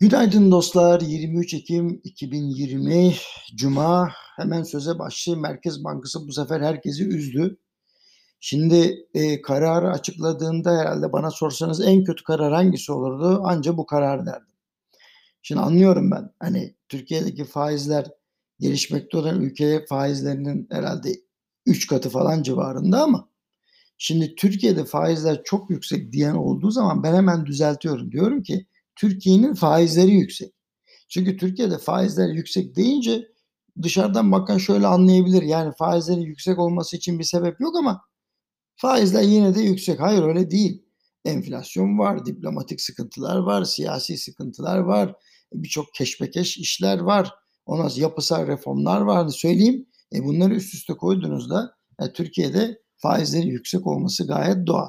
Günaydın dostlar. 23 Ekim 2020 Cuma. Hemen söze başlayayım. Merkez Bankası bu sefer herkesi üzdü. Şimdi e, kararı açıkladığında herhalde bana sorsanız en kötü karar hangisi olurdu? Anca bu karar derdim. Şimdi anlıyorum ben. Hani Türkiye'deki faizler gelişmekte olan ülkeye faizlerinin herhalde 3 katı falan civarında ama şimdi Türkiye'de faizler çok yüksek diyen olduğu zaman ben hemen düzeltiyorum. Diyorum ki Türkiye'nin faizleri yüksek. Çünkü Türkiye'de faizler yüksek deyince dışarıdan bakan şöyle anlayabilir. Yani faizlerin yüksek olması için bir sebep yok ama faizler yine de yüksek. Hayır öyle değil. Enflasyon var, diplomatik sıkıntılar var, siyasi sıkıntılar var, birçok keşmekeş işler var. Ondan sonra yapısal reformlar var. Hani söyleyeyim. E bunları üst üste koyduğunuzda e, Türkiye'de faizlerin yüksek olması gayet doğal.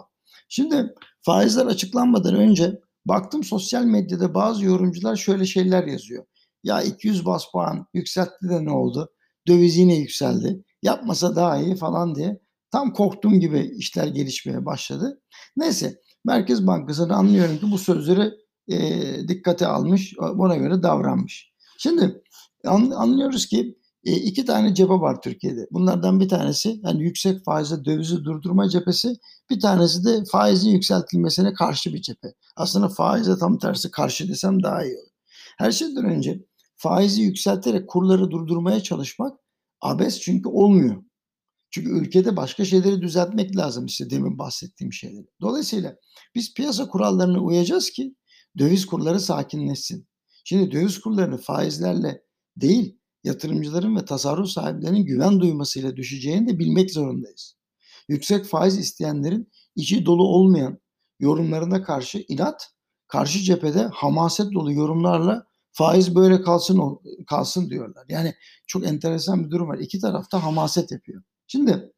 Şimdi faizler açıklanmadan önce Baktım sosyal medyada bazı yorumcular şöyle şeyler yazıyor. Ya 200 bas puan yükseltti de ne oldu? Döviz yine yükseldi. Yapmasa daha iyi falan diye. Tam korktuğum gibi işler gelişmeye başladı. Neyse Merkez Bankası'nı anlıyorum ki bu sözleri e, dikkate almış, buna göre davranmış. Şimdi an, anlıyoruz ki e, iki tane cephe var Türkiye'de. Bunlardan bir tanesi hani yüksek faizle dövizi durdurma cephesi, bir tanesi de faizin yükseltilmesine karşı bir cephe. Aslında faize tam tersi karşı desem daha iyi olur. Her şeyden önce faizi yükselterek kurları durdurmaya çalışmak abes çünkü olmuyor. Çünkü ülkede başka şeyleri düzeltmek lazım işte demin bahsettiğim şeyleri. Dolayısıyla biz piyasa kurallarına uyacağız ki döviz kurları sakinleşsin. Şimdi döviz kurlarını faizlerle değil yatırımcıların ve tasarruf sahiplerinin güven duymasıyla düşeceğini de bilmek zorundayız. Yüksek faiz isteyenlerin içi dolu olmayan yorumlarına karşı inat, karşı cephede hamaset dolu yorumlarla faiz böyle kalsın kalsın diyorlar. Yani çok enteresan bir durum var. İki tarafta hamaset yapıyor. Şimdi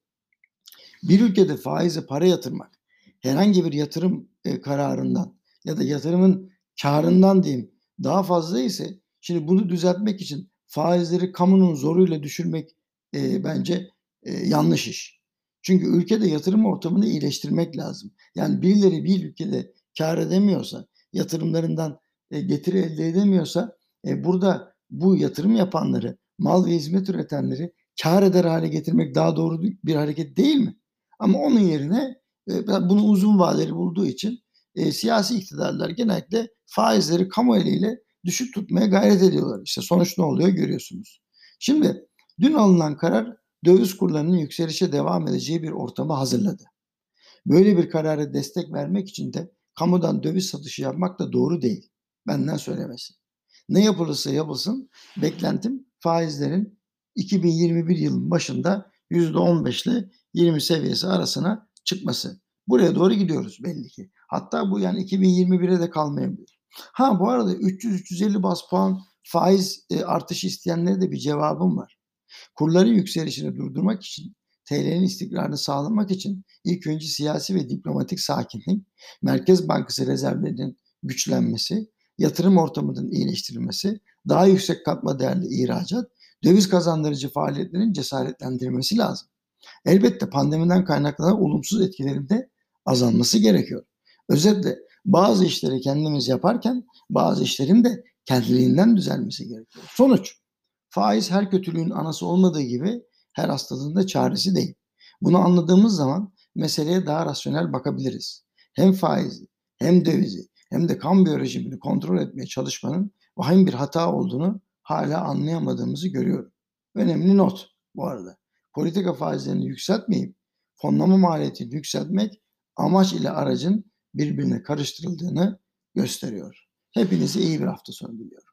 bir ülkede faize para yatırmak herhangi bir yatırım e, kararından ya da yatırımın karından diyeyim daha fazla ise şimdi bunu düzeltmek için faizleri kamunun zoruyla düşürmek e, bence e, yanlış iş. Çünkü ülkede yatırım ortamını iyileştirmek lazım. Yani birileri bir ülkede kar edemiyorsa, yatırımlarından e, getiri elde edemiyorsa e, burada bu yatırım yapanları, mal ve hizmet üretenleri kar eder hale getirmek daha doğru bir hareket değil mi? Ama onun yerine e, bunu uzun vadeli bulduğu için e, siyasi iktidarlar genellikle faizleri kamu eliyle düşük tutmaya gayret ediyorlar. İşte sonuç ne oluyor görüyorsunuz. Şimdi dün alınan karar döviz kurlarının yükselişe devam edeceği bir ortamı hazırladı. Böyle bir karara destek vermek için de kamudan döviz satışı yapmak da doğru değil. Benden söylemesi. Ne yapılırsa yapılsın beklentim faizlerin 2021 yılın başında %15 ile 20 seviyesi arasına çıkması. Buraya doğru gidiyoruz belli ki. Hatta bu yani 2021'e de kalmayabilir. Ha bu arada 300-350 bas puan faiz e, artışı isteyenlere de bir cevabım var. Kurların yükselişini durdurmak için, TL'nin istikrarını sağlamak için ilk önce siyasi ve diplomatik sakinlik, Merkez Bankası rezervlerinin güçlenmesi, yatırım ortamının iyileştirilmesi, daha yüksek katma değerli ihracat, döviz kazandırıcı faaliyetlerin cesaretlendirilmesi lazım. Elbette pandemiden kaynaklanan olumsuz etkilerin de azalması gerekiyor. Özetle bazı işleri kendimiz yaparken bazı işlerin de kendiliğinden düzelmesi gerekiyor. Sonuç, faiz her kötülüğün anası olmadığı gibi her hastalığın da çaresi değil. Bunu anladığımız zaman meseleye daha rasyonel bakabiliriz. Hem faizi, hem dövizi, hem de kan biyolojimini kontrol etmeye çalışmanın vahim bir hata olduğunu hala anlayamadığımızı görüyorum. Önemli not bu arada. Politika faizlerini yükseltmeyip fonlama maliyetini yükseltmek amaç ile aracın birbirine karıştırıldığını gösteriyor. Hepinize iyi bir hafta sonu diliyorum.